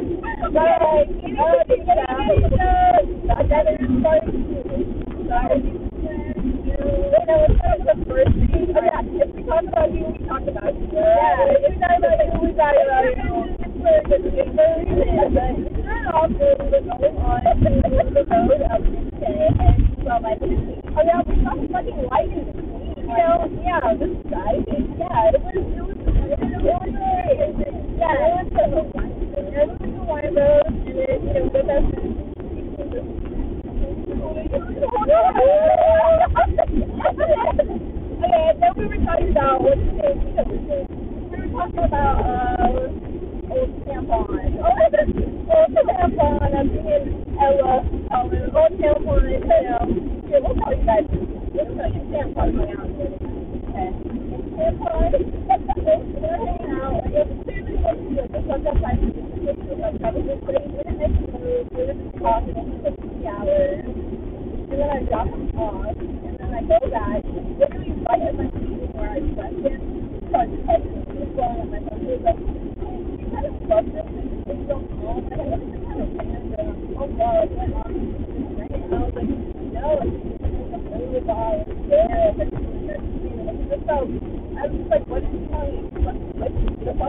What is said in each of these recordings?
Is yeah, it was driving. Yeah, it was, it was, Yeah, and Ella. Old tampon. You know, here we'll tell you guys. We'll tell you tampon going out. Okay. I was like, what is he telling you? What, what,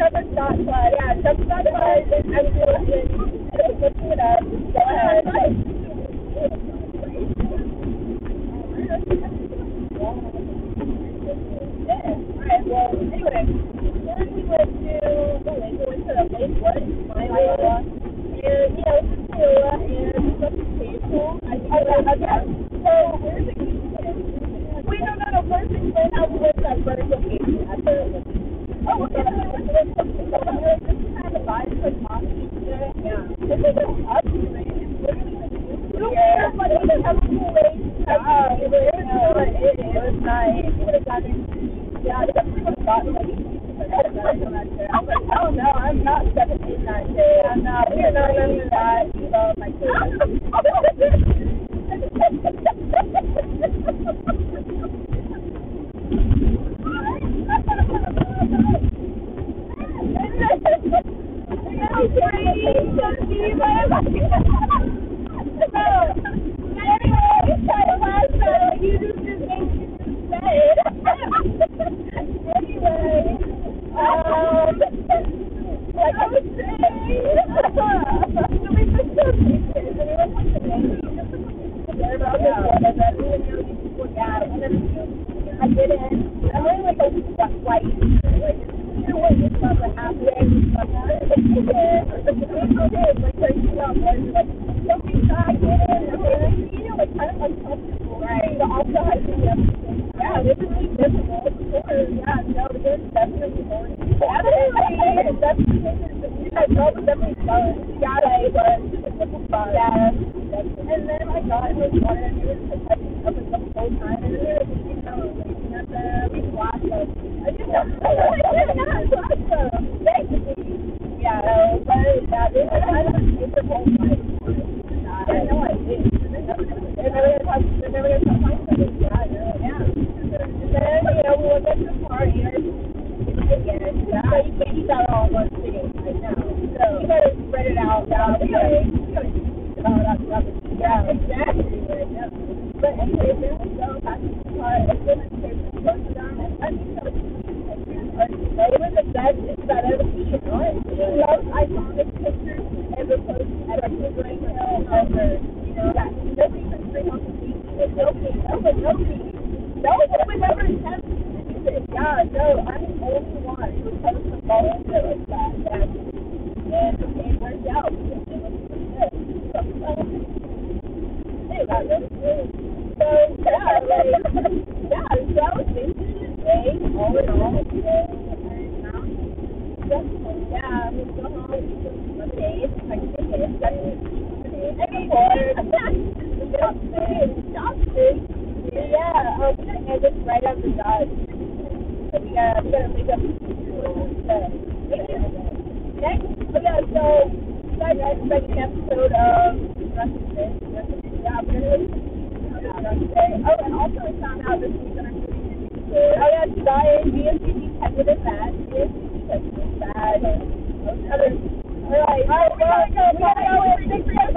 Trevor Scott Flood. Yeah, Trevor Scott Flood. I'm just looking it up. Go ahead. Alright, well, anyway, then we went to the lake, we to the Iowa, and, you know, just Iowa, and it's up to I think okay, okay. So, where's the Wait, no, no, no, first explain how to that first location at the Oh, this is kind of the vibe, it's like Mossy, yeah. This is like us, right? It's literally like, yeah, but it was a cool way uh, it was not, it, was not, it would have yeah, I definitely would have gotten like I was like, oh no, I'm not 17 that day. I'm not, we're not into that. You know, my anyway, um, like I was saying, so we took some pictures and we went to the Navy. There about this one, and then we went to right. the yeah, and then I did it. I'm wearing like a white, like, you know what, it's not like half day, but it's there. Like, crazy was like, something excited, you know, like, kind of uncomfortable. Right. But also, I think, yeah, this is really difficult. Yeah, no, there's definitely more. Definitely, definitely. I felt fun. Yeah, I was. Fun. Yeah. And then I got in the water and it was just catching up the whole time. And then there was, you know, looking at the we watched them. I just know. That's awesome. Yeah, no, but yeah, they were kind of a super cool time. I know I did. And then we were talking, and then we were talking. Yeah, yeah. And then, you know, we went back to the party and again. Yeah. So you can't eat that all in one sitting. I know. So you gotta spread it out down the way. Yeah, exactly. But anyway, then we go back to the car and then it's close down and I think that it was the best thing that I've ever seen. Most iconic pictures ever posted at a Grand Hill ever. You know, that nothing can bring on the beach. Nobody, nobody, nobody. Would ever attempt to. Yeah, no, I'm the only one who comes from bullshit like and it worked out. It was pretty good. So, um, that was good. So, yeah, like, yeah, so basically the day, all in all. And, um, just, yeah, I'm gonna go home, some lemonade, it. That's lemonade. And before, stop it. Yeah, um, we're gonna end this right on the dot. We gotta, we gotta make up the next. Oh yeah, so guys are expecting an episode of Rustin. Yeah, we're gonna Oh, and also I found out this week that I'm doing Oh yeah, sorry, BMCC tentative bad. BMCC tentative bad. Other. All right, all right, we gotta go. We gotta go. Thanks for your.